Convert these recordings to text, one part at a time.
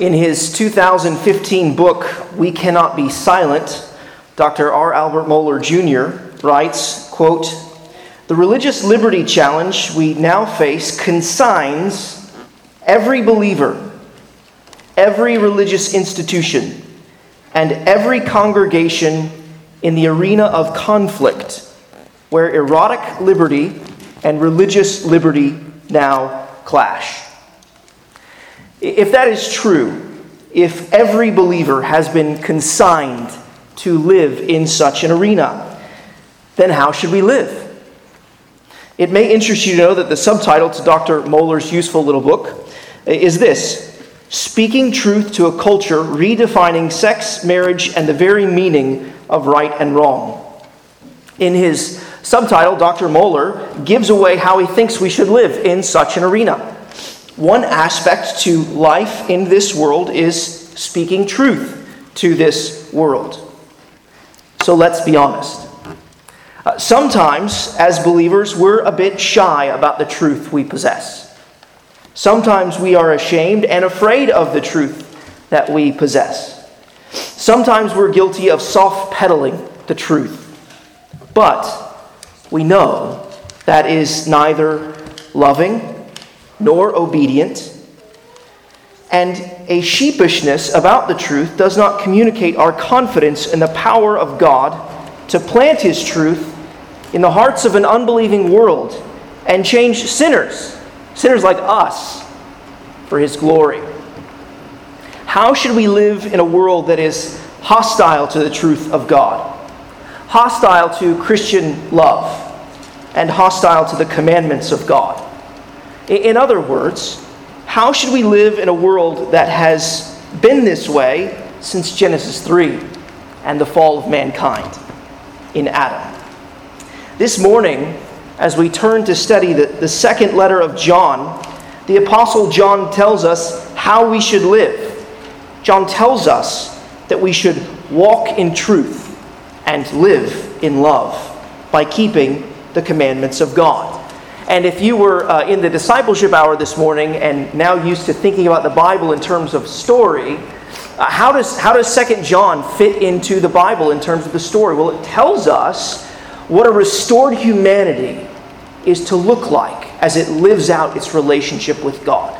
In his 2015 book, We Cannot Be Silent, Dr. R. Albert Mohler Jr. writes, quote, The religious liberty challenge we now face consigns every believer, every religious institution, and every congregation in the arena of conflict where erotic liberty and religious liberty now clash. If that is true, if every believer has been consigned to live in such an arena, then how should we live? It may interest you to know that the subtitle to Dr. Mohler's useful little book uh, is this Speaking Truth to a Culture Redefining Sex, Marriage, and the Very Meaning of Right and Wrong. In his subtitle, Dr. Mohler gives away how he thinks we should live in such an arena. One aspect to life in this world is speaking truth to this world. So let's be honest. Uh, sometimes, as believers, we're a bit shy about the truth we possess. Sometimes we are ashamed and afraid of the truth that we possess. Sometimes we're guilty of soft pedaling the truth. But we know that is neither loving nor obedient. And a sheepishness about the truth does not communicate our confidence in the power of God to plant His truth in the hearts of an unbelieving world and change sinners, sinners like us, for His glory. How should we live in a world that is hostile to the truth of God, hostile to Christian love, and hostile to the commandments of God? In other words, how should we live in a world that has been this way since Genesis 3 and the fall of mankind in Adam? This morning, as we turn to study the, the second letter of John, the Apostle John tells us how we should live. John tells us that we should walk in truth and live in love by keeping the commandments of God. And if you were uh, in the discipleship hour this morning and now used to thinking about the Bible in terms of story, uh, how does how does Second John fit into the Bible in terms of the story? Well, it tells us what a restored humanity is to look like as it lives out its relationship with God.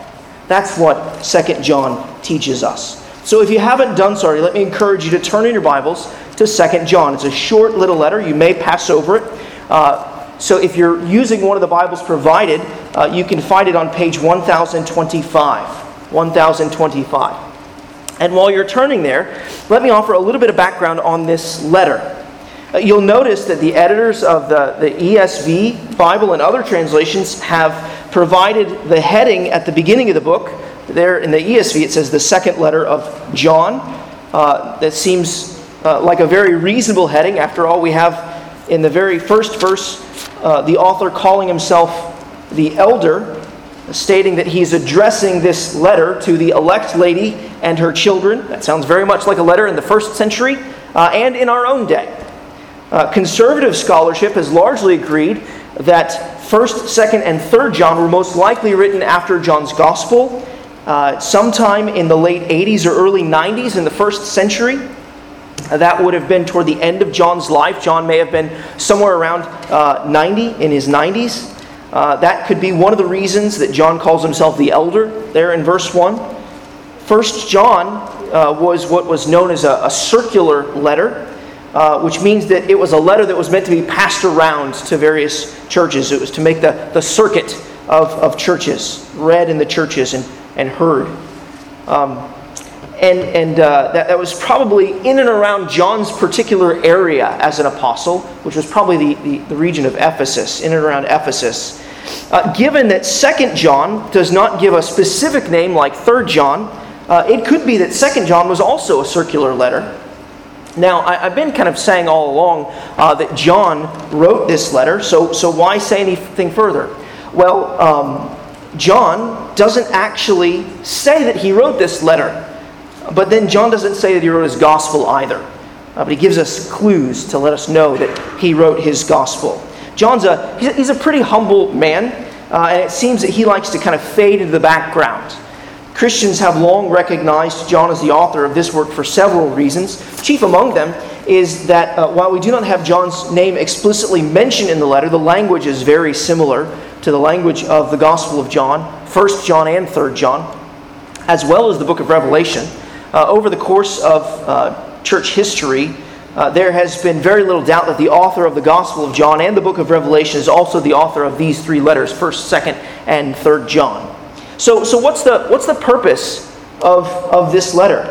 That's what Second John teaches us. So if you haven't done so already, let me encourage you to turn in your Bibles to Second John. It's a short little letter. You may pass over it. Uh, so if you're using one of the Bibles provided, uh, you can find it on page 1025. 1025. And while you're turning there, let me offer a little bit of background on this letter. Uh, you'll notice that the editors of the, the ESV Bible and other translations have provided the heading at the beginning of the book. There in the ESV, it says the second letter of John. Uh, that seems uh, like a very reasonable heading. After all, we have in the very first verse uh, the author calling himself the elder, stating that he's addressing this letter to the elect lady and her children. That sounds very much like a letter in the first century uh, and in our own day. Uh, conservative scholarship has largely agreed that 1st, 2nd, and 3rd John were most likely written after John's Gospel, uh, sometime in the late 80s or early 90s in the first century. That would have been toward the end of John's life. John may have been somewhere around uh, 90, in his 90s. Uh, that could be one of the reasons that John calls himself the elder there in verse 1. First John uh, was what was known as a, a circular letter, uh, which means that it was a letter that was meant to be passed around to various churches. It was to make the, the circuit of, of churches, read in the churches and, and heard. Um, and, and uh, that, that was probably in and around John's particular area as an apostle, which was probably the, the, the region of Ephesus, in and around Ephesus. Uh, given that Second John does not give a specific name like Third John, uh, it could be that Second John was also a circular letter. Now, I, have been kind of saying all along uh, that John wrote this letter, so, so why say anything further? Well, um, John doesn't actually say that he wrote this letter. But then John doesn't say that he wrote his gospel either. Uh, but he gives us clues to let us know that he wrote his gospel. John's a, he's a, pretty humble man, uh, and it seems that he likes to kind of fade into the background. Christians have long recognized John as the author of this work for several reasons. Chief among them is that uh, while we do not have John's name explicitly mentioned in the letter, the language is very similar to the language of the Gospel of John, 1 John and 3 John, as well as the book of Revelation. Uh, over the course of uh, church history, uh, there has been very little doubt that the author of the Gospel of John and the book of Revelation is also the author of these three letters, 1st, 2nd, and 3rd John. So, so what's, the, what's the purpose of, of this letter?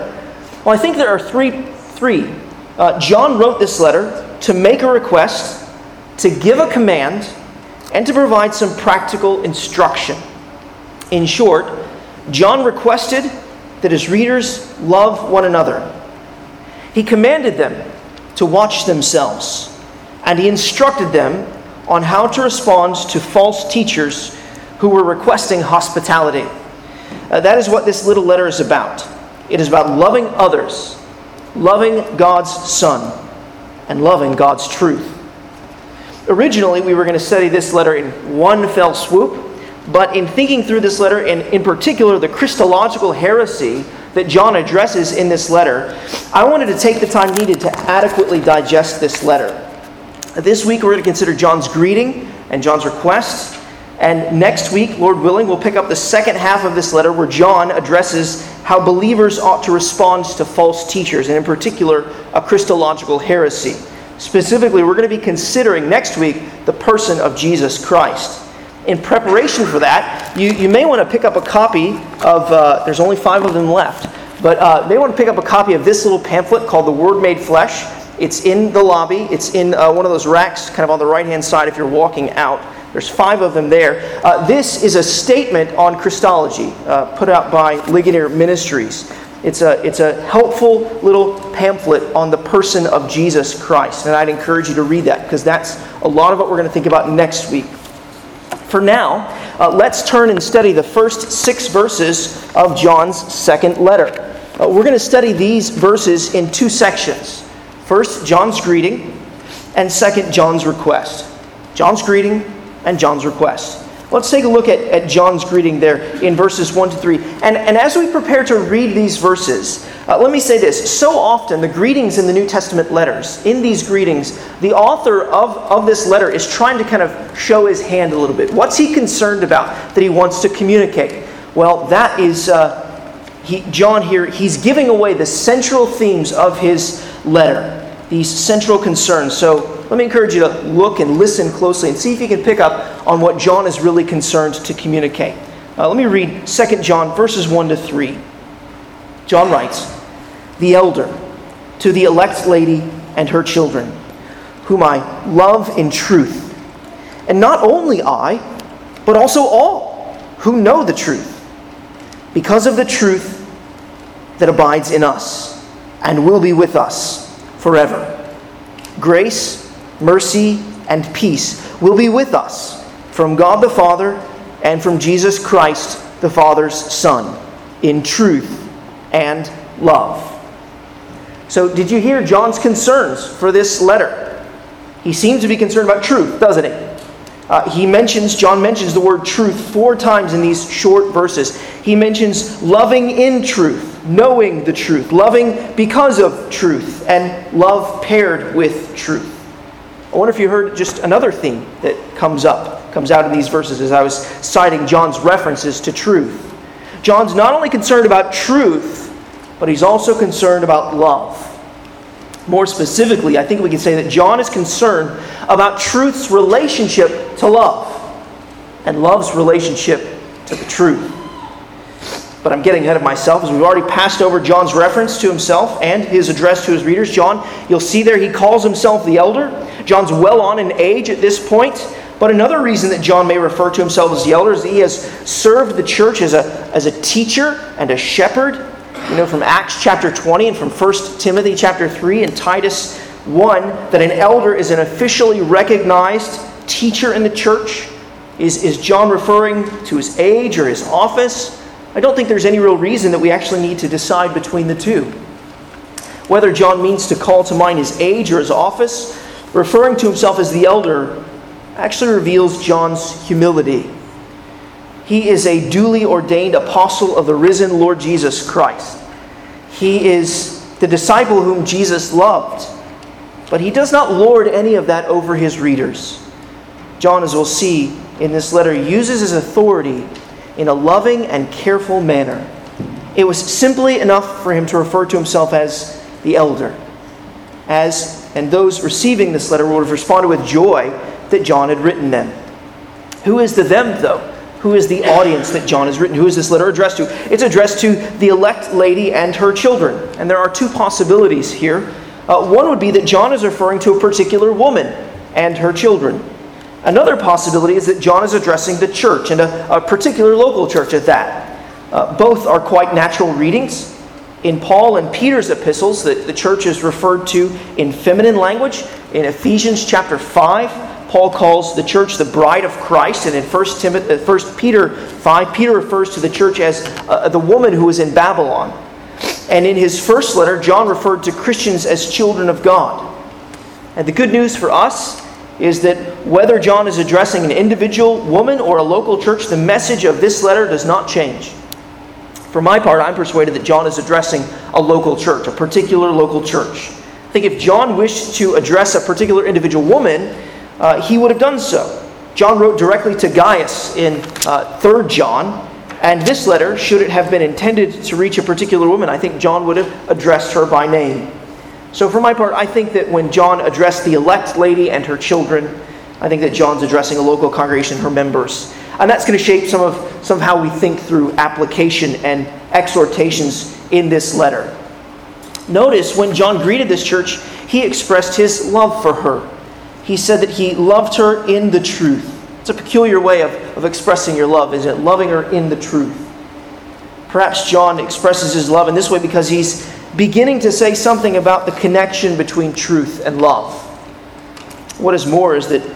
Well, I think there are three. three. Uh, John wrote this letter to make a request, to give a command, and to provide some practical instruction. In short, John requested that his readers love one another. He commanded them to watch themselves, and he instructed them on how to respond to false teachers who were requesting hospitality. Uh, that is what this little letter is about. It is about loving others, loving God's Son, and loving God's truth. Originally, we were going to study this letter in one fell swoop, but in thinking through this letter, and in particular the Christological heresy that John addresses in this letter, I wanted to take the time needed to adequately digest this letter. This week, we're going to consider John's greeting and John's request. And next week, Lord willing, we'll pick up the second half of this letter where John addresses how believers ought to respond to false teachers, and in particular, a Christological heresy. Specifically, we're going to be considering next week the person of Jesus Christ. In preparation for that, you, you may want to pick up a copy of, uh, there's only five of them left, but uh, want to pick up a copy of this little pamphlet called The Word Made Flesh. It's in the lobby, it's in uh, one of those racks kind of on the right hand side if you're walking out. There's five of them there. Uh, this is a statement on Christology uh, put out by Ligonier Ministries. It's a, it's a helpful little pamphlet on the person of Jesus Christ. And I'd encourage you to read that because that's a lot of what we're going to think about next week. For now, uh, let's turn and study the first six verses of John's second letter. Uh, we're going to study these verses in two sections. First, John's greeting, and second, John's request. John's greeting, and John's request. Let's take a look at, at John's greeting there in verses 1 to 3. And, and as we prepare to read these verses, uh, let me say this. So often, the greetings in the New Testament letters, in these greetings, the author of, of this letter is trying to kind of show his hand a little bit. What's he concerned about that he wants to communicate? Well, that is, uh, he, John here, he's giving away the central themes of his letter, these central concerns. So let me encourage you to look and listen closely and see if you can pick up on what John is really concerned to communicate. Uh, let me read 2 John, verses 1 to 3. John writes, The elder, to the elect lady and her children, whom I love in truth, and not only I, but also all who know the truth, because of the truth that abides in us and will be with us forever. Grace mercy, and peace will be with us from God the Father and from Jesus Christ, the Father's Son, in truth and love. So, did you hear John's concerns for this letter? He seems to be concerned about truth, doesn't he? Uh, he mentions, John mentions the word truth four times in these short verses. He mentions loving in truth, knowing the truth, loving because of truth, and love paired with truth. I wonder if you heard just another theme that comes up, comes out in these verses as I was citing John's references to truth. John's not only concerned about truth, but he's also concerned about love. More specifically, I think we can say that John is concerned about truth's relationship to love and love's relationship to the truth. But I'm getting ahead of myself as we've already passed over John's reference to himself and his address to his readers. John, you'll see there he calls himself the elder. John's well on in age at this point. But another reason that John may refer to himself as the elder is that he has served the church as a, as a teacher and a shepherd. You know from Acts chapter 20 and from 1 Timothy chapter 3 and Titus 1 that an elder is an officially recognized teacher in the church. Is, is John referring to his age or his office? I don't think there's any real reason that we actually need to decide between the two. Whether John means to call to mind his age or his office, referring to himself as the elder actually reveals John's humility. He is a duly ordained apostle of the risen Lord Jesus Christ. He is the disciple whom Jesus loved. But he does not lord any of that over his readers. John, as we'll see in this letter, uses his authority in a loving and careful manner. It was simply enough for him to refer to himself as the elder. As and those receiving this letter would have responded with joy that John had written them. Who is the them, though? Who is the audience that John has written? Who is this letter addressed to? It's addressed to the elect lady and her children. And there are two possibilities here. Uh, one would be that John is referring to a particular woman and her children. Another possibility is that John is addressing the church, and a, a particular local church at that. Uh, both are quite natural readings. In Paul and Peter's epistles, the, the church is referred to in feminine language. In Ephesians chapter 5, Paul calls the church the bride of Christ, and in 1, Timothy, 1 uh, Peter 5, Peter refers to the church as uh, the woman who is in Babylon. And in his first letter, John referred to Christians as children of God. And the good news for us is that whether John is addressing an individual woman or a local church, the message of this letter does not change. For my part, I'm persuaded that John is addressing a local church, a particular local church. I think if John wished to address a particular individual woman, uh, he would have done so. John wrote directly to Gaius in uh, 3 John, and this letter, should it have been intended to reach a particular woman, I think John would have addressed her by name. So, for my part, I think that when John addressed the elect lady and her children, I think that John's addressing a local congregation, her members. And that's going to shape some of, some of how we think through application and exhortations in this letter. Notice when John greeted this church, he expressed his love for her. He said that he loved her in the truth. It's a peculiar way of, of expressing your love, isn't it? Loving her in the truth. Perhaps John expresses his love in this way because he's beginning to say something about the connection between truth and love. What is more is that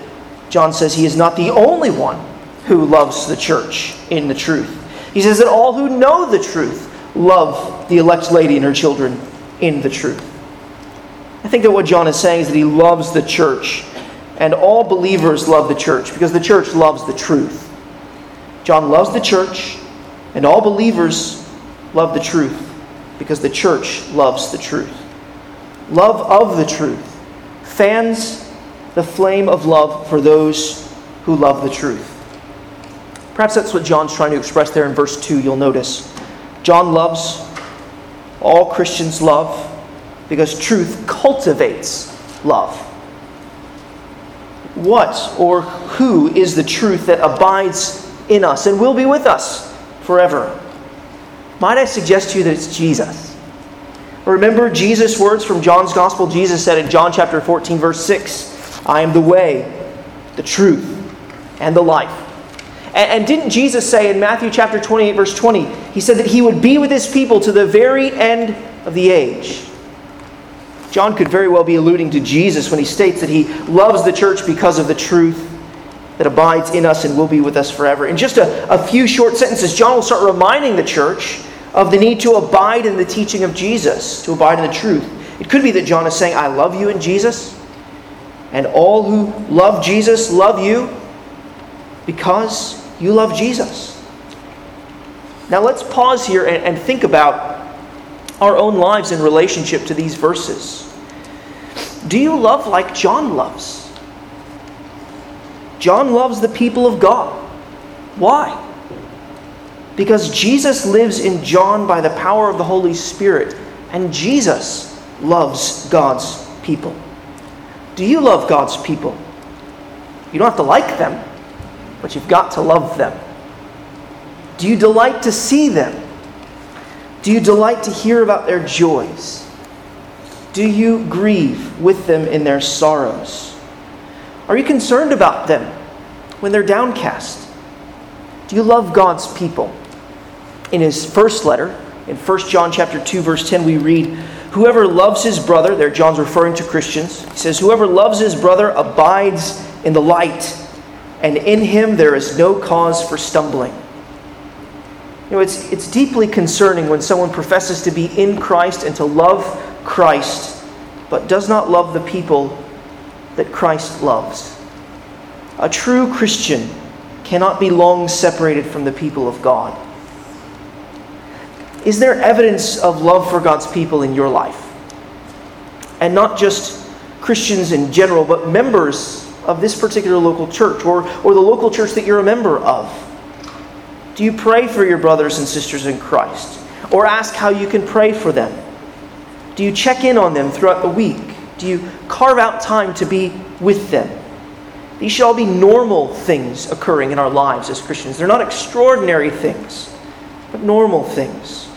John says he is not the only one who loves the church in the truth. He says that all who know the truth love the elect lady and her children in the truth. I think that what John is saying is that he loves the church, and all believers love the church because the church loves the truth. John loves the church, and all believers love the truth because the church loves the truth. Love of the truth fans the flame of love for those who love the truth. Perhaps that's what John's trying to express there in verse 2. You'll notice. John loves, all Christians love, because truth cultivates love. What or who is the truth that abides in us and will be with us forever? Might I suggest to you that it's Jesus? Remember Jesus' words from John's Gospel? Jesus said in John chapter 14, verse 6, I am the way, the truth, and the life. And, and didn't Jesus say in Matthew chapter 28, verse 20, he said that he would be with his people to the very end of the age? John could very well be alluding to Jesus when he states that he loves the church because of the truth that abides in us and will be with us forever. In just a, a few short sentences, John will start reminding the church of the need to abide in the teaching of Jesus, to abide in the truth. It could be that John is saying, I love you in Jesus, and all who love Jesus love you because you love Jesus. Now let's pause here and, and think about our own lives in relationship to these verses. Do you love like John loves? John loves the people of God. Why? Because Jesus lives in John by the power of the Holy Spirit, and Jesus loves God's people. Do you love God's people? You don't have to like them, but you've got to love them. Do you delight to see them? Do you delight to hear about their joys? Do you grieve with them in their sorrows? Are you concerned about them when they're downcast? Do you love God's people? In his first letter, in 1 John chapter 2 verse 10 we read, "Whoever loves his brother, there John's referring to Christians. He says, "Whoever loves his brother abides in the light, and in him there is no cause for stumbling." You know, it's, it's deeply concerning when someone professes to be in Christ and to love Christ, but does not love the people that Christ loves. A true Christian cannot be long separated from the people of God. Is there evidence of love for God's people in your life? And not just Christians in general, but members of this particular local church or, or the local church that you're a member of? Do you pray for your brothers and sisters in Christ? Or ask how you can pray for them? Do you check in on them throughout the week? Do you carve out time to be with them? These should all be normal things occurring in our lives as Christians. They're not extraordinary things, but normal things.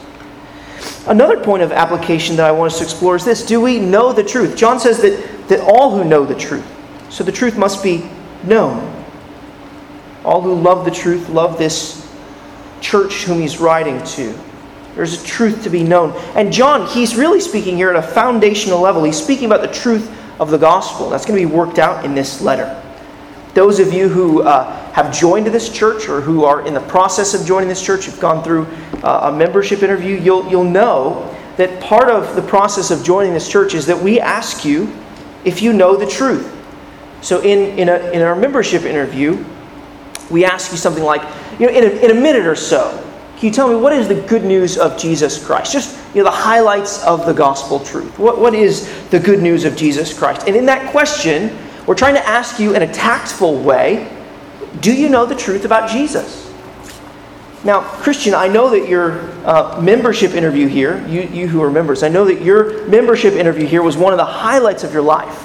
Another point of application that I want us to explore is this Do we know the truth? John says that, that all who know the truth. So the truth must be known. All who love the truth love this church whom he's writing to. There's a truth to be known. And John, he's really speaking here at a foundational level. He's speaking about the truth of the gospel. That's going to be worked out in this letter. Those of you who uh, have joined this church or who are in the process of joining this church, you've gone through uh, a membership interview, you'll, you'll know that part of the process of joining this church is that we ask you if you know the truth. So, in, in, a, in our membership interview, we ask you something like, you know, in a, in a minute or so, can you tell me what is the good news of Jesus Christ? Just you know, the highlights of the gospel truth. What, what is the good news of Jesus Christ? And in that question, we're trying to ask you in a tactful way do you know the truth about Jesus? Now, Christian, I know that your uh, membership interview here, you, you who are members, I know that your membership interview here was one of the highlights of your life.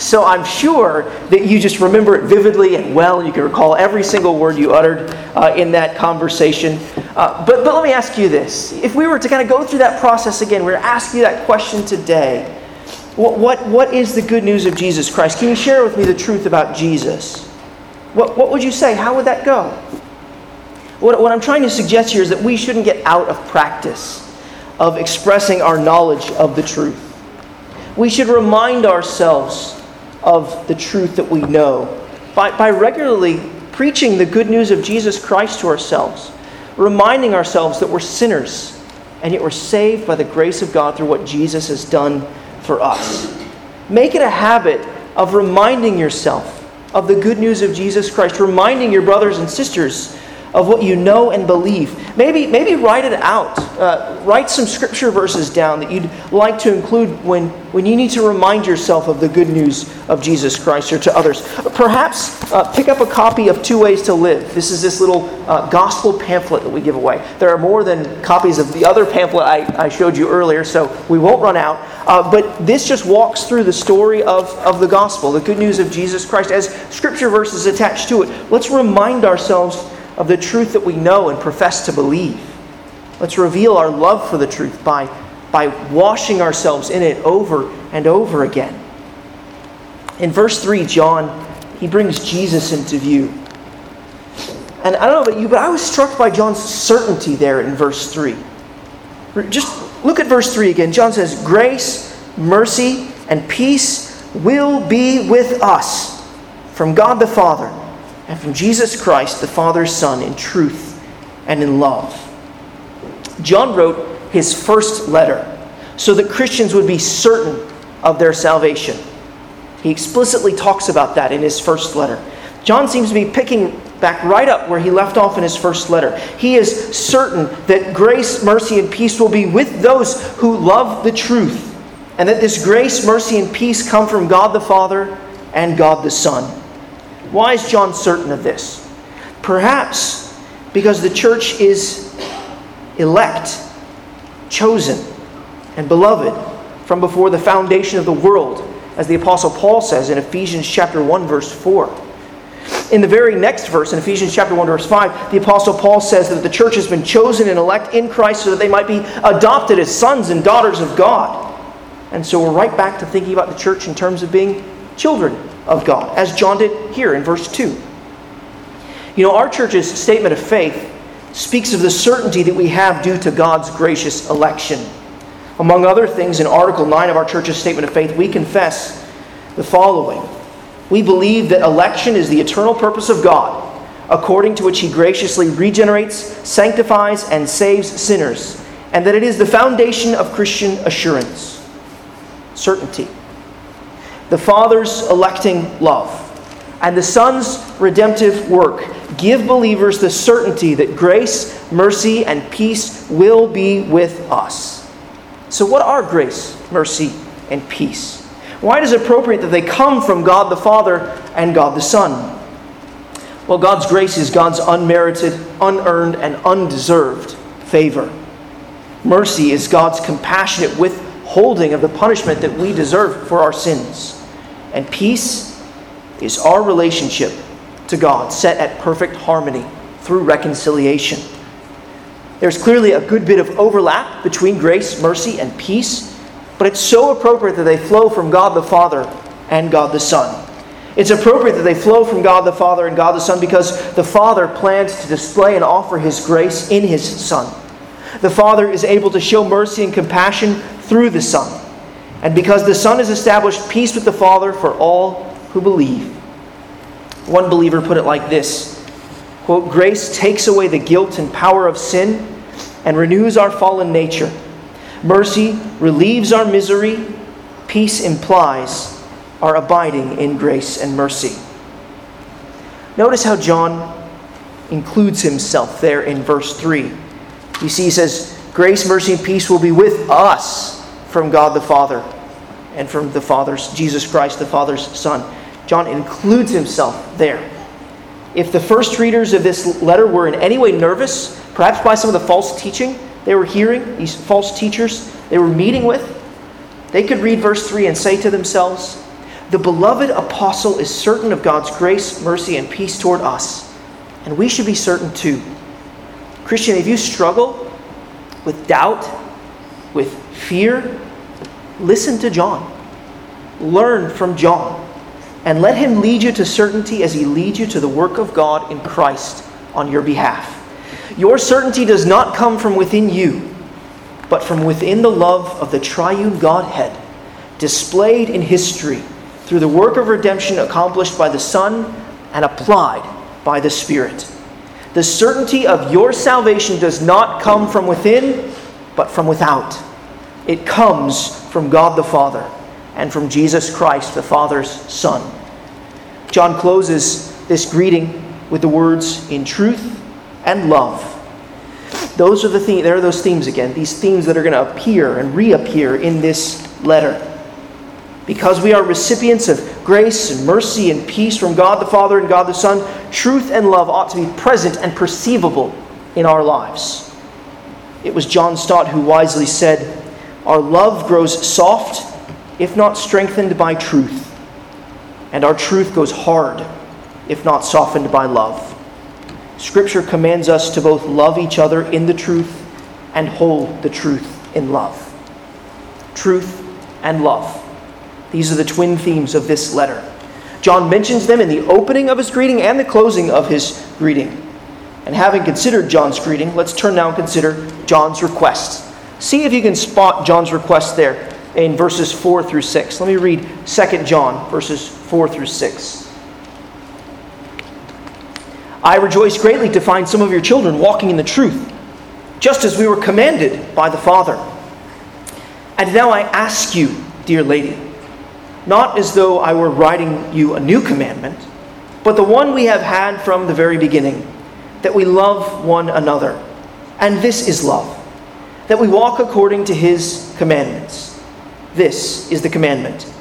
So I'm sure that you just remember it vividly and well. You can recall every single word you uttered uh, in that conversation. Uh, but, but let me ask you this. If we were to kind of go through that process again, we are asking you that question today. What, what, what is the good news of Jesus Christ? Can you share with me the truth about Jesus? What, what would you say? How would that go? What, what I'm trying to suggest here is that we shouldn't get out of practice of expressing our knowledge of the truth. We should remind ourselves of the truth that we know by, by regularly preaching the good news of Jesus Christ to ourselves, reminding ourselves that we're sinners and yet we're saved by the grace of God through what Jesus has done for us. Make it a habit of reminding yourself of the good news of Jesus Christ, reminding your brothers and sisters of what you know and believe. Maybe, maybe write it out. Uh, write some scripture verses down that you'd like to include when, when you need to remind yourself of the good news of Jesus Christ or to others. Perhaps uh, pick up a copy of Two Ways to Live. This is this little uh, gospel pamphlet that we give away. There are more than copies of the other pamphlet I, I showed you earlier, so we won't run out. Uh, but this just walks through the story of, of the gospel, the good news of Jesus Christ, as scripture verses attached to it. Let's remind ourselves of the truth that we know and profess to believe. Let's reveal our love for the truth by, by washing ourselves in it over and over again. In verse 3, John, he brings Jesus into view. And I don't know about you, but I was struck by John's certainty there in verse 3. Just look at verse 3 again. John says, Grace, mercy, and peace will be with us from God the Father and from Jesus Christ, the Father's Son, in truth and in love. John wrote his first letter so that Christians would be certain of their salvation. He explicitly talks about that in his first letter. John seems to be picking back right up where he left off in his first letter. He is certain that grace, mercy, and peace will be with those who love the truth, and that this grace, mercy, and peace come from God the Father and God the Son. Why is John certain of this? Perhaps because the church is elect, chosen, and beloved from before the foundation of the world, as the Apostle Paul says in Ephesians chapter 1, verse 4. In the very next verse, in Ephesians chapter 1, verse 5, the Apostle Paul says that the church has been chosen and elect in Christ so that they might be adopted as sons and daughters of God. And so we're right back to thinking about the church in terms of being children of God, as John did here in verse 2. You know, our church's statement of faith speaks of the certainty that we have due to God's gracious election. Among other things, in Article 9 of our church's statement of faith, we confess the following We believe that election is the eternal purpose of God, according to which He graciously regenerates, sanctifies, and saves sinners, and that it is the foundation of Christian assurance. Certainty the Father's electing love and the Son's redemptive work give believers the certainty that grace, mercy, and peace will be with us. So, what are grace, mercy, and peace? Why is it appropriate that they come from God the Father and God the Son? Well, God's grace is God's unmerited, unearned, and undeserved favor. Mercy is God's compassionate withholding of the punishment that we deserve for our sins. And peace is our relationship to God, set at perfect harmony through reconciliation. There's clearly a good bit of overlap between grace, mercy, and peace, but it's so appropriate that they flow from God the Father and God the Son. It's appropriate that they flow from God the Father and God the Son because the Father plans to display and offer His grace in His Son. The Father is able to show mercy and compassion through the Son. And because the Son has established peace with the Father for all who believe. One believer put it like this quote, Grace takes away the guilt and power of sin and renews our fallen nature. Mercy relieves our misery. Peace implies our abiding in grace and mercy. Notice how John includes himself there in verse 3. You see, he says, Grace, mercy, and peace will be with us from God the Father and from the Father's, Jesus Christ, the Father's Son. John includes himself there. If the first readers of this letter were in any way nervous, perhaps by some of the false teaching they were hearing, these false teachers they were meeting with, they could read verse 3 and say to themselves, The beloved apostle is certain of God's grace, mercy, and peace toward us, and we should be certain too. Christian, if you struggle with doubt, with fear, listen to John. Learn from John. And let him lead you to certainty as he leads you to the work of God in Christ on your behalf. Your certainty does not come from within you, but from within the love of the triune Godhead, displayed in history through the work of redemption accomplished by the Son and applied by the Spirit. The certainty of your salvation does not come from within, but from without. It comes from God the Father and from Jesus Christ, the Father's Son. John closes this greeting with the words, in truth and love. Those are the the- there are those themes again, these themes that are going to appear and reappear in this letter. Because we are recipients of grace and mercy and peace from God the Father and God the Son, truth and love ought to be present and perceivable in our lives. It was John Stott who wisely said, Our love grows soft, if not strengthened by truth, and our truth goes hard, if not softened by love. Scripture commands us to both love each other in the truth and hold the truth in love. Truth and love. These are the twin themes of this letter. John mentions them in the opening of his greeting and the closing of his greeting. And having considered John's greeting, let's turn now and consider John's request. See if you can spot John's request there in verses 4 through 6. Let me read 2 John, verses 4 through 6. I rejoice greatly to find some of your children walking in the truth, just as we were commanded by the Father. And now I ask you, dear lady, not as though I were writing you a new commandment, but the one we have had from the very beginning, that we love one another. And this is love, that we walk according to his commandments. This is the commandment,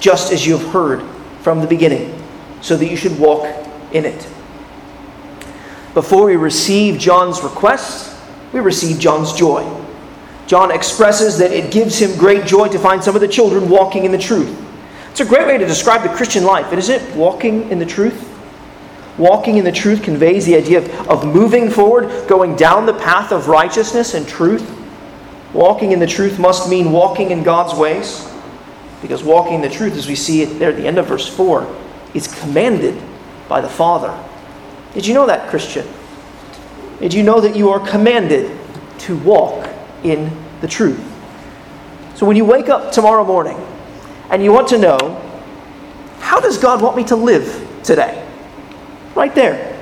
just as you have heard from the beginning, so that you should walk in it. Before we receive John's request, we receive John's joy. John expresses that it gives him great joy to find some of the children walking in the truth. It's a great way to describe the Christian life, isn't it? Walking in the truth. Walking in the truth conveys the idea of, of moving forward, going down the path of righteousness and truth. Walking in the truth must mean walking in God's ways, because walking in the truth, as we see it there at the end of verse 4, is commanded by the Father. Did you know that, Christian? Did you know that you are commanded to walk in the truth? So when you wake up tomorrow morning and you want to know, how does God want me to live today? Right there.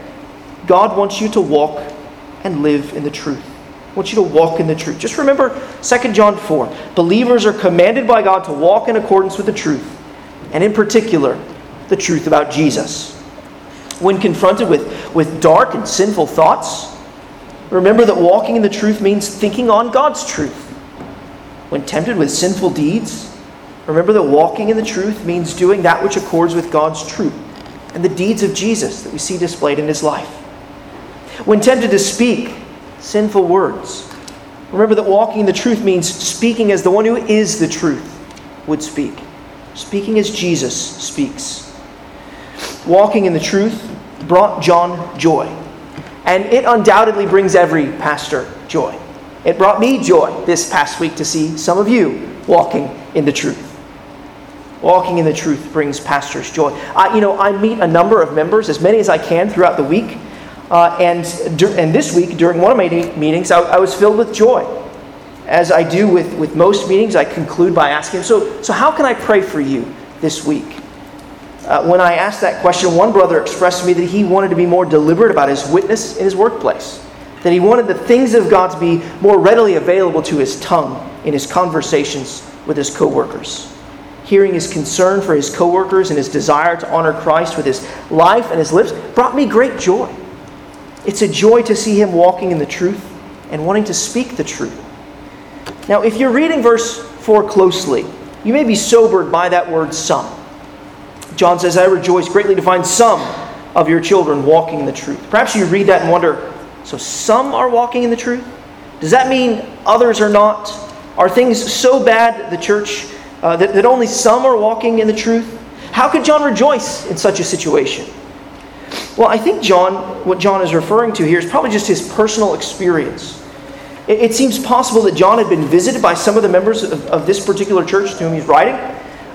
God wants you to walk and live in the truth. Wants you to walk in the truth. Just remember 2 John 4. Believers are commanded by God to walk in accordance with the truth, and in particular, the truth about Jesus. When confronted with, with dark and sinful thoughts, remember that walking in the truth means thinking on God's truth. When tempted with sinful deeds, remember that walking in the truth means doing that which accords with God's truth and the deeds of Jesus that we see displayed in his life. When tempted to speak sinful words, remember that walking in the truth means speaking as the one who is the truth would speak, speaking as Jesus speaks. Walking in the truth brought John joy, and it undoubtedly brings every pastor joy. It brought me joy this past week to see some of you walking in the truth. Walking in the truth brings pastors joy. I, you know, I meet a number of members, as many as I can throughout the week. Uh, and, and this week, during one of my meetings, I, I was filled with joy. As I do with, with most meetings, I conclude by asking, so, so how can I pray for you this week? Uh, when I asked that question, one brother expressed to me that he wanted to be more deliberate about his witness in his workplace, that he wanted the things of God to be more readily available to his tongue in his conversations with his coworkers hearing his concern for his coworkers and his desire to honor Christ with his life and his lips brought me great joy. It's a joy to see him walking in the truth and wanting to speak the truth. Now, if you're reading verse 4 closely, you may be sobered by that word some. John says, I rejoice greatly to find some of your children walking in the truth. Perhaps you read that and wonder, so some are walking in the truth? Does that mean others are not? Are things so bad the church uh, that, that only some are walking in the truth? How could John rejoice in such a situation? Well, I think John, what John is referring to here is probably just his personal experience. It, it seems possible that John had been visited by some of the members of, of this particular church to whom he's writing.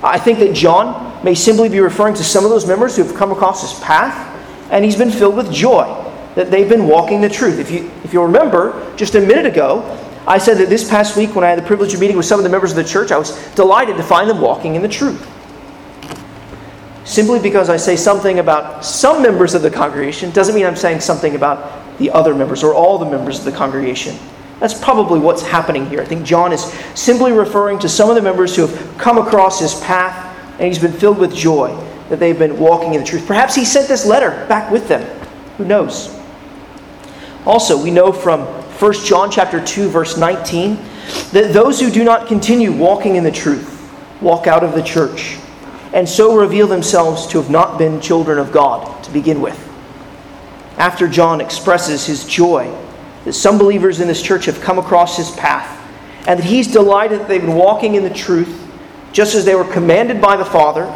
I think that John may simply be referring to some of those members who have come across his path, and he's been filled with joy that they've been walking the truth. If you, if you remember, just a minute ago, I said that this past week, when I had the privilege of meeting with some of the members of the church, I was delighted to find them walking in the truth. Simply because I say something about some members of the congregation doesn't mean I'm saying something about the other members or all the members of the congregation. That's probably what's happening here. I think John is simply referring to some of the members who have come across his path and he's been filled with joy that they've been walking in the truth. Perhaps he sent this letter back with them. Who knows? Also, we know from 1 John chapter 2 verse 19 that those who do not continue walking in the truth walk out of the church and so reveal themselves to have not been children of God to begin with. After John expresses his joy that some believers in this church have come across his path and that he's delighted that they've been walking in the truth just as they were commanded by the Father,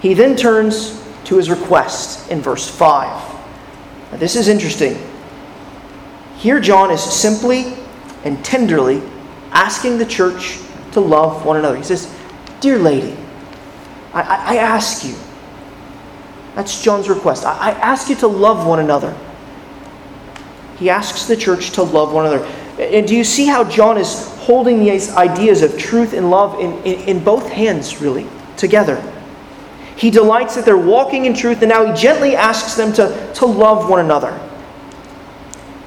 he then turns to his request in verse 5. Now, this is interesting here, John is simply and tenderly asking the church to love one another. He says, Dear lady, I, I, I ask you. That's John's request. I, I ask you to love one another. He asks the church to love one another. And do you see how John is holding these ideas of truth and love in, in, in, both hands, really, together? He delights that they're walking in truth, and now he gently asks them to, to love one another.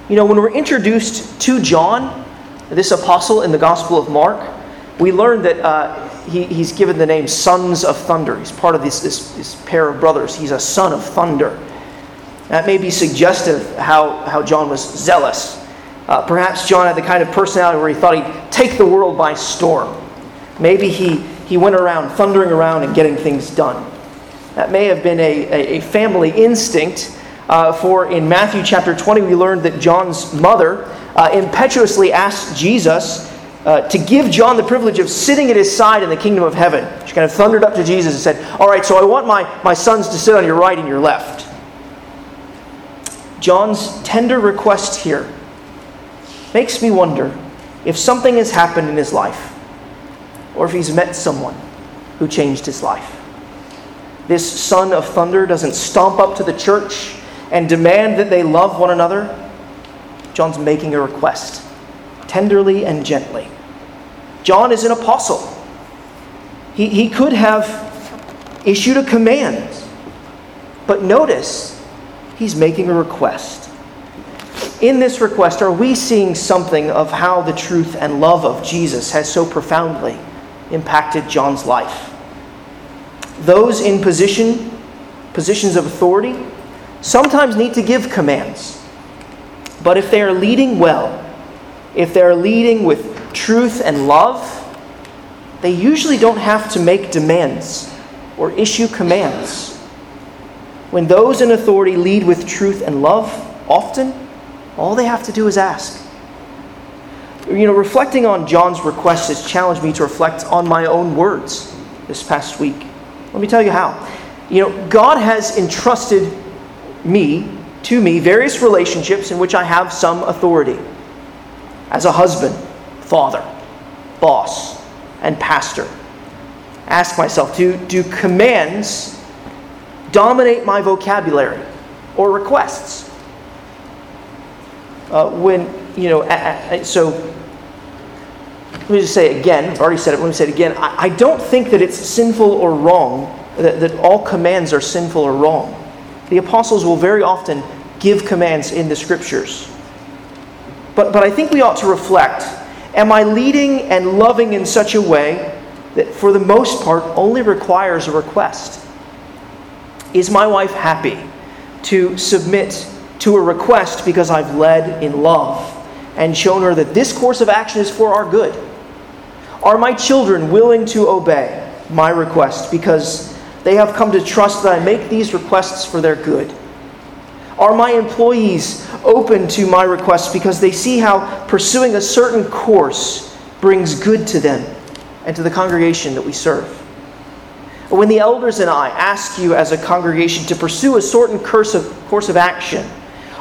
You know, when we're introduced to John, this apostle in the Gospel of Mark, we learn that uh, he, he's given the name Sons of Thunder. He's part of this, this, this pair of brothers. He's a son of thunder. That may be suggestive how, how John was zealous. Uh, perhaps John had the kind of personality where he thought he'd take the world by storm. Maybe he, he went around thundering around and getting things done. That may have been a, a, a family instinct uh, for in Matthew chapter 20, we learned that John's mother uh, impetuously asked Jesus uh, to give John the privilege of sitting at his side in the kingdom of heaven. She kind of thundered up to Jesus and said, All right, so I want my, my sons to sit on your right and your left. John's tender request here makes me wonder if something has happened in his life or if he's met someone who changed his life. This son of thunder doesn't stomp up to the church and demand that they love one another, John's making a request, tenderly and gently. John is an apostle. He, he could have issued a command, but notice he's making a request. In this request, are we seeing something of how the truth and love of Jesus has so profoundly impacted John's life? Those in position, positions of authority, sometimes need to give commands. But if they are leading well, if they are leading with truth and love, they usually don't have to make demands or issue commands. When those in authority lead with truth and love, often all they have to do is ask. You know, reflecting on John's request has challenged me to reflect on my own words this past week. Let me tell you how. You know, God has entrusted me, to me, various relationships in which I have some authority. As a husband, father, boss, and pastor. Ask myself do, do commands dominate my vocabulary or requests? Uh, when, you know, so let me just say again, I've already said it, let me say it again. I, I don't think that it's sinful or wrong, that, that all commands are sinful or wrong. The apostles will very often give commands in the scriptures. But, but I think we ought to reflect Am I leading and loving in such a way that, for the most part, only requires a request? Is my wife happy to submit to a request because I've led in love and shown her that this course of action is for our good? Are my children willing to obey my request because they have come to trust that I make these requests for their good? Are my employees open to my requests because they see how pursuing a certain course brings good to them and to the congregation that we serve? When the elders and I ask you as a congregation to pursue a certain course of, course of action,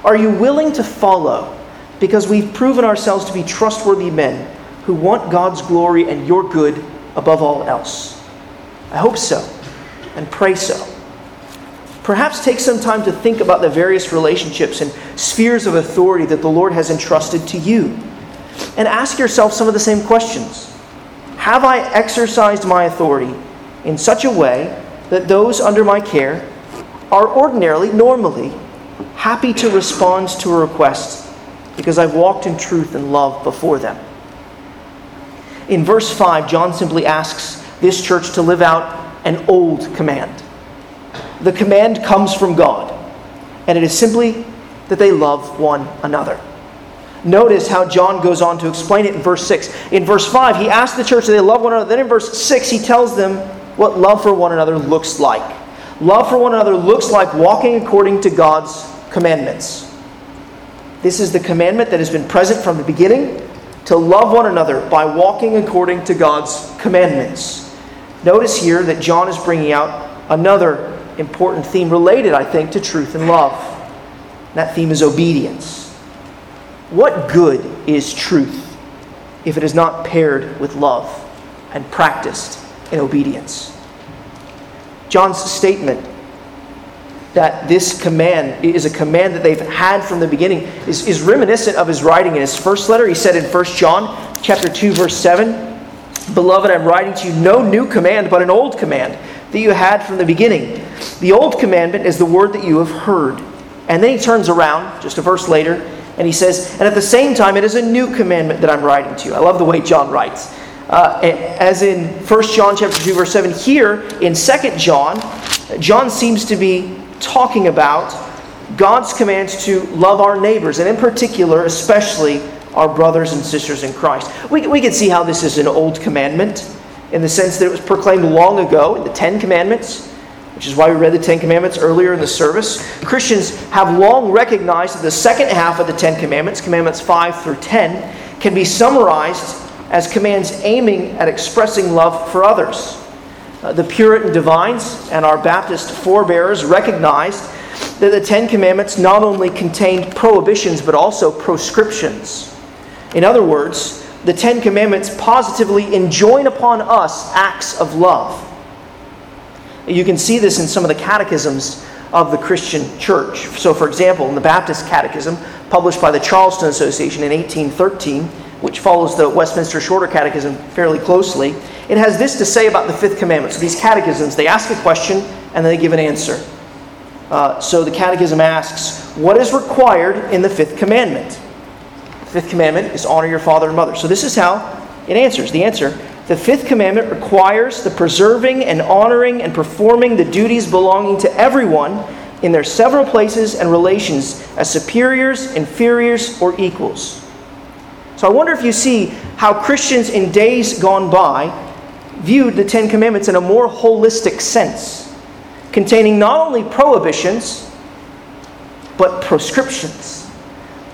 are you willing to follow because we've proven ourselves to be trustworthy men who want God's glory and your good above all else? I hope so and pray so. Perhaps take some time to think about the various relationships and spheres of authority that the Lord has entrusted to you. And ask yourself some of the same questions Have I exercised my authority in such a way that those under my care are ordinarily, normally, happy to respond to a request because I've walked in truth and love before them? In verse 5, John simply asks this church to live out an old command the command comes from God, and it is simply that they love one another. Notice how John goes on to explain it in verse 6. In verse 5, he asks the church that they love one another. Then in verse 6, he tells them what love for one another looks like. Love for one another looks like walking according to God's commandments. This is the commandment that has been present from the beginning to love one another by walking according to God's commandments. Notice here that John is bringing out another important theme related, I think, to truth and love. That theme is obedience. What good is truth if it is not paired with love and practiced in obedience? John's statement that this command is a command that they've had from the beginning is, is reminiscent of his writing in his first letter. He said in 1 John chapter 2, verse 7, Beloved, I'm writing to you no new command, but an old command that you had from the beginning. The old commandment is the word that you have heard. And then he turns around, just a verse later, and he says, And at the same time, it is a new commandment that I'm writing to you. I love the way John writes. Uh, as in 1 John chapter 2, verse 7, here in 2 John, John seems to be talking about God's commands to love our neighbors, and in particular, especially our brothers and sisters in Christ. We, we can see how this is an old commandment in the sense that it was proclaimed long ago in the Ten Commandments, which is why we read the Ten Commandments earlier in the service. Christians have long recognized that the second half of the Ten Commandments, Commandments 5 through 10, can be summarized as commands aiming at expressing love for others. Uh, the Puritan divines and our Baptist forebears recognized that the Ten Commandments not only contained prohibitions but also proscriptions. In other words, the Ten Commandments positively enjoin upon us acts of love. You can see this in some of the catechisms of the Christian church. So, for example, in the Baptist Catechism, published by the Charleston Association in 1813, which follows the Westminster Shorter Catechism fairly closely, it has this to say about the fifth commandment. So, these catechisms, they ask a question and then they give an answer. Uh, so, the catechism asks, What is required in the fifth commandment? Fifth commandment is honor your father and mother. So this is how it answers. The answer the fifth commandment requires the preserving and honoring and performing the duties belonging to everyone in their several places and relations as superiors, inferiors, or equals. So I wonder if you see how Christians in days gone by viewed the Ten Commandments in a more holistic sense, containing not only prohibitions, but prescriptions.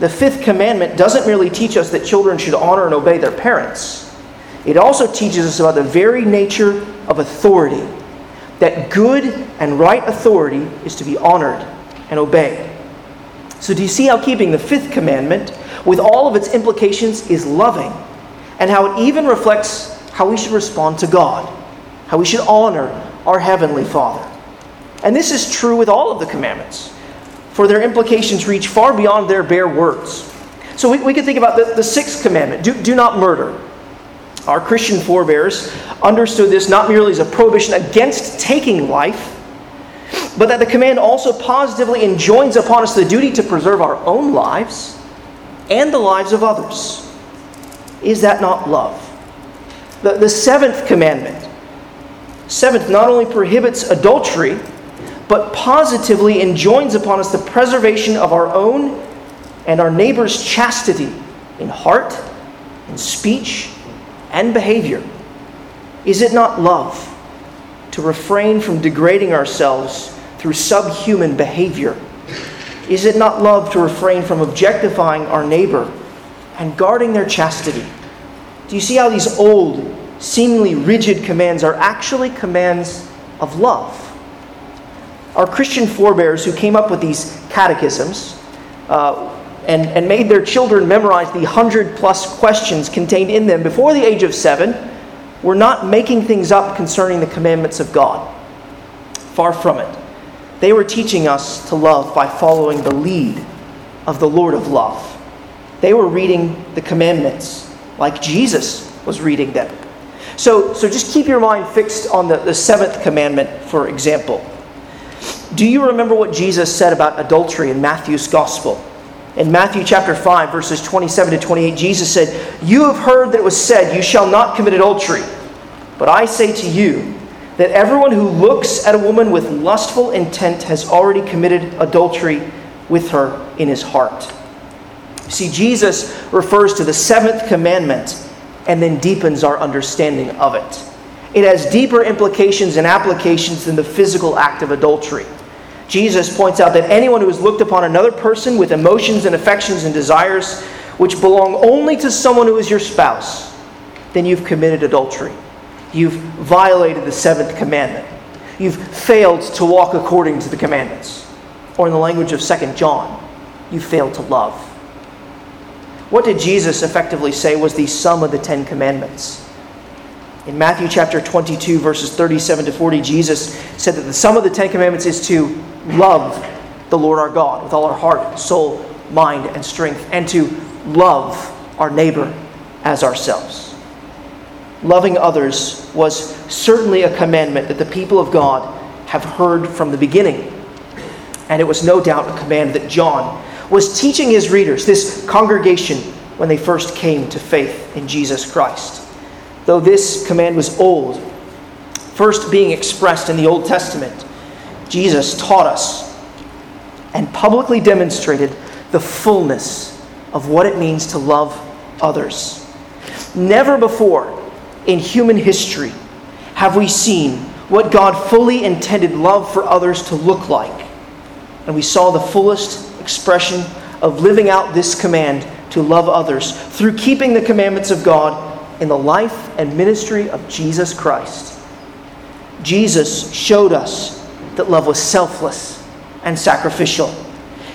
The fifth commandment doesn't merely teach us that children should honor and obey their parents, it also teaches us about the very nature of authority that good and right authority is to be honored and obeyed. So, do you see how keeping the fifth commandment, with all of its implications, is loving, and how it even reflects how we should respond to God, how we should honor our Heavenly Father? And this is true with all of the commandments, for their implications reach far beyond their bare words. So, we, we could think about the, the sixth commandment do, do not murder. Our Christian forebears understood this not merely as a prohibition against taking life, but that the command also positively enjoins upon us the duty to preserve our own lives and the lives of others. Is that not love? The, the seventh commandment, seventh, not only prohibits adultery, but positively enjoins upon us the preservation of our own and our neighbor's chastity in heart, in speech, and behavior? Is it not love to refrain from degrading ourselves through subhuman behavior? Is it not love to refrain from objectifying our neighbor and guarding their chastity? Do you see how these old, seemingly rigid commands are actually commands of love? Our Christian forebears who came up with these catechisms uh, and, and made their children memorize the hundred plus questions contained in them before the age of seven were not making things up concerning the commandments of God. Far from it. They were teaching us to love by following the lead of the Lord of love. They were reading the commandments like Jesus was reading them. So, so just keep your mind fixed on the, the seventh commandment, for example. Do you remember what Jesus said about adultery in Matthew's gospel? In Matthew chapter 5, verses 27 to 28, Jesus said, You have heard that it was said, You shall not commit adultery. But I say to you that everyone who looks at a woman with lustful intent has already committed adultery with her in his heart. See, Jesus refers to the seventh commandment and then deepens our understanding of it. It has deeper implications and applications than the physical act of adultery. Jesus points out that anyone who has looked upon another person with emotions and affections and desires which belong only to someone who is your spouse, then you've committed adultery. You've violated the seventh commandment. You've failed to walk according to the commandments. Or in the language of 2 John, you failed to love. What did Jesus effectively say was the sum of the Ten Commandments? In Matthew chapter 22, verses 37 to 40, Jesus said that the sum of the Ten Commandments is to love the Lord our God with all our heart, soul, mind, and strength, and to love our neighbor as ourselves. Loving others was certainly a commandment that the people of God have heard from the beginning. And it was no doubt a command that John was teaching his readers, this congregation, when they first came to faith in Jesus Christ. Though this command was old, first being expressed in the Old Testament, Jesus taught us and publicly demonstrated the fullness of what it means to love others. Never before in human history have we seen what God fully intended love for others to look like. And we saw the fullest expression of living out this command to love others through keeping the commandments of God in the life and ministry of Jesus Christ. Jesus showed us that love was selfless and sacrificial.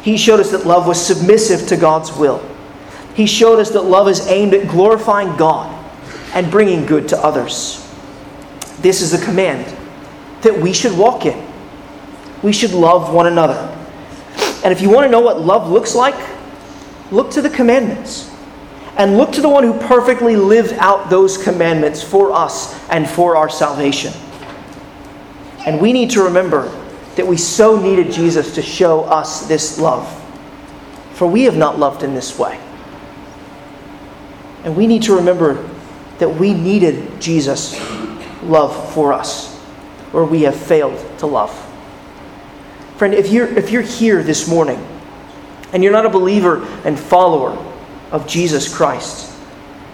He showed us that love was submissive to God's will. He showed us that love is aimed at glorifying God and bringing good to others. This is a command that we should walk in. We should love one another. And if you want to know what love looks like, look to the commandments. And look to the one who perfectly lived out those commandments for us and for our salvation. And we need to remember that we so needed Jesus to show us this love. For we have not loved in this way. And we need to remember that we needed Jesus' love for us, or we have failed to love. Friend, if you're, if you're here this morning and you're not a believer and follower of Jesus Christ,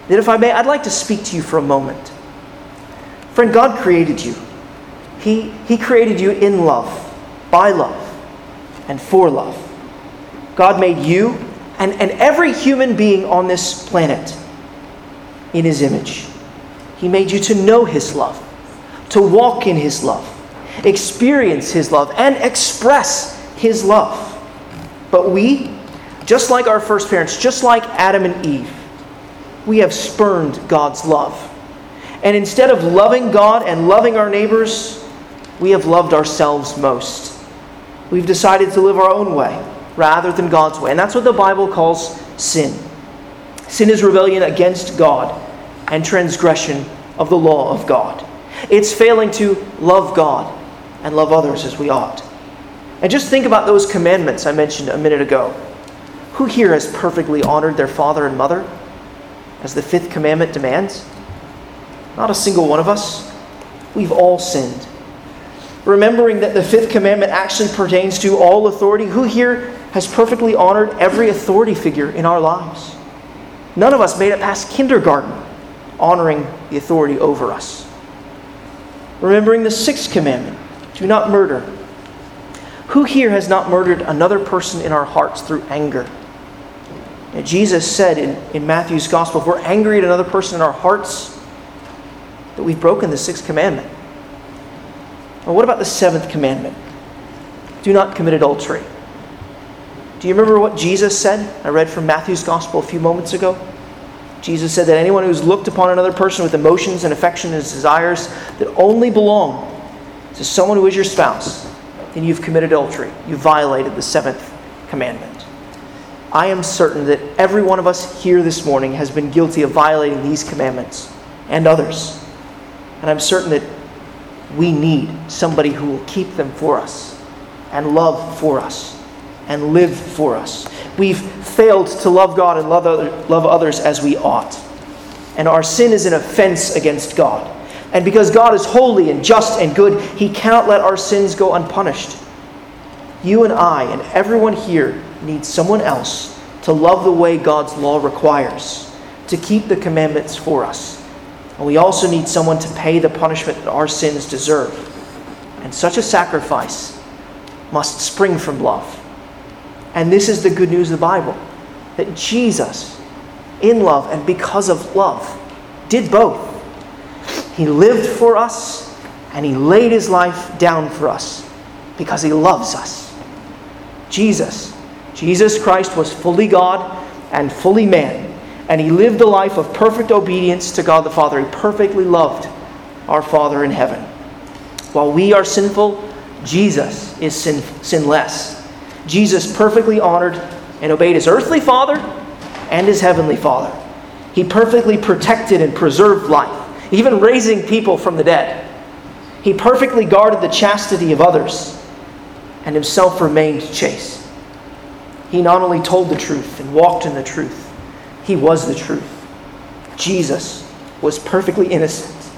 That if I may, I'd like to speak to you for a moment. Friend, God created you. He, he created you in love, by love, and for love. God made you and, and every human being on this planet in His image. He made you to know His love, to walk in His love, experience His love, and express His love. But we, just like our first parents, just like Adam and Eve, we have spurned God's love. And instead of loving God and loving our neighbors, we have loved ourselves most. We've decided to live our own way rather than God's way. And that's what the Bible calls sin. Sin is rebellion against God and transgression of the law of God. It's failing to love God and love others as we ought. And just think about those commandments I mentioned a minute ago. Who here has perfectly honored their father and mother as the fifth commandment demands? Not a single one of us. We've all sinned remembering that the fifth commandment actually pertains to all authority. Who here has perfectly honored every authority figure in our lives? None of us made it past kindergarten honoring the authority over us. Remembering the sixth commandment do not murder. Who here has not murdered another person in our hearts through anger? Jesus said in, in Matthew's gospel, if we're angry at another person in our hearts, that we've broken the sixth commandment. Well, what about the seventh commandment? Do not commit adultery. Do you remember what Jesus said? I read from Matthew's gospel a few moments ago. Jesus said that anyone who's looked upon another person with emotions and affection and desires that only belong to someone who is your spouse, then you've committed adultery. You violated the seventh commandment. I am certain that every one of us here this morning has been guilty of violating these commandments and others. And I'm certain that we need somebody who will keep them for us and love for us and live for us. We've failed to love God and love, other, love others as we ought. And our sin is an offense against God. And because God is holy and just and good, He cannot let our sins go unpunished. You and I and everyone here need someone else to love the way God's law requires, to keep the commandments for us. And we also need someone to pay the punishment that our sins deserve. And such a sacrifice must spring from love. And this is the good news of the Bible that Jesus, in love and because of love, did both. He lived for us and he laid his life down for us because he loves us. Jesus, Jesus Christ was fully God and fully man and he lived a life of perfect obedience to God the Father. He perfectly loved our Father in heaven. While we are sinful, Jesus is sin, sinless. Jesus perfectly honored and obeyed his earthly father and his heavenly father. He perfectly protected and preserved life, even raising people from the dead. He perfectly guarded the chastity of others and himself remained chaste. He not only told the truth and walked in the truth, he was the truth. Jesus was perfectly innocent,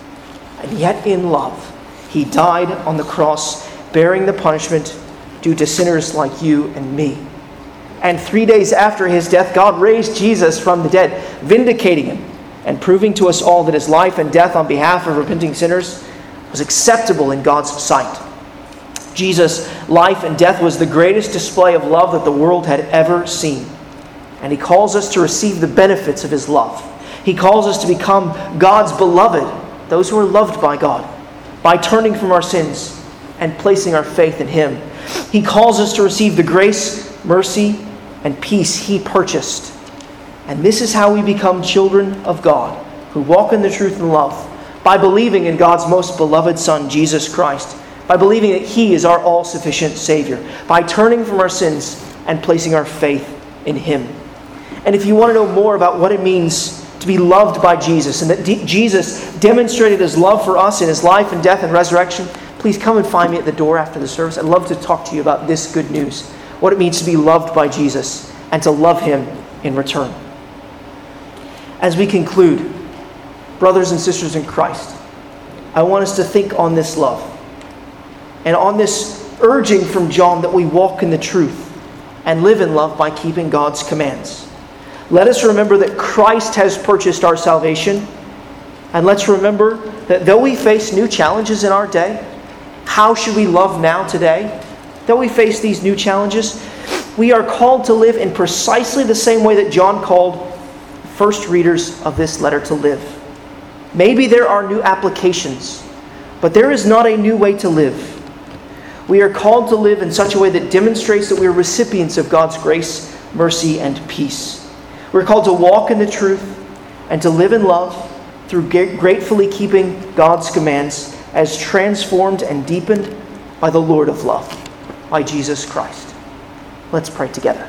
and yet in love, he died on the cross, bearing the punishment due to sinners like you and me. And three days after his death, God raised Jesus from the dead, vindicating him and proving to us all that his life and death on behalf of repenting sinners was acceptable in God's sight. Jesus' life and death was the greatest display of love that the world had ever seen. And he calls us to receive the benefits of his love. He calls us to become God's beloved, those who are loved by God, by turning from our sins and placing our faith in him. He calls us to receive the grace, mercy, and peace he purchased. And this is how we become children of God, who walk in the truth and love, by believing in God's most beloved Son, Jesus Christ, by believing that he is our all sufficient Savior, by turning from our sins and placing our faith in him. And if you want to know more about what it means to be loved by Jesus and that D- Jesus demonstrated his love for us in his life and death and resurrection, please come and find me at the door after the service. I'd love to talk to you about this good news what it means to be loved by Jesus and to love him in return. As we conclude, brothers and sisters in Christ, I want us to think on this love and on this urging from John that we walk in the truth and live in love by keeping God's commands. Let us remember that Christ has purchased our salvation. And let's remember that though we face new challenges in our day, how should we love now today? Though we face these new challenges, we are called to live in precisely the same way that John called first readers of this letter to live. Maybe there are new applications, but there is not a new way to live. We are called to live in such a way that demonstrates that we are recipients of God's grace, mercy, and peace. We're called to walk in the truth and to live in love through gratefully keeping God's commands as transformed and deepened by the Lord of love, by Jesus Christ. Let's pray together.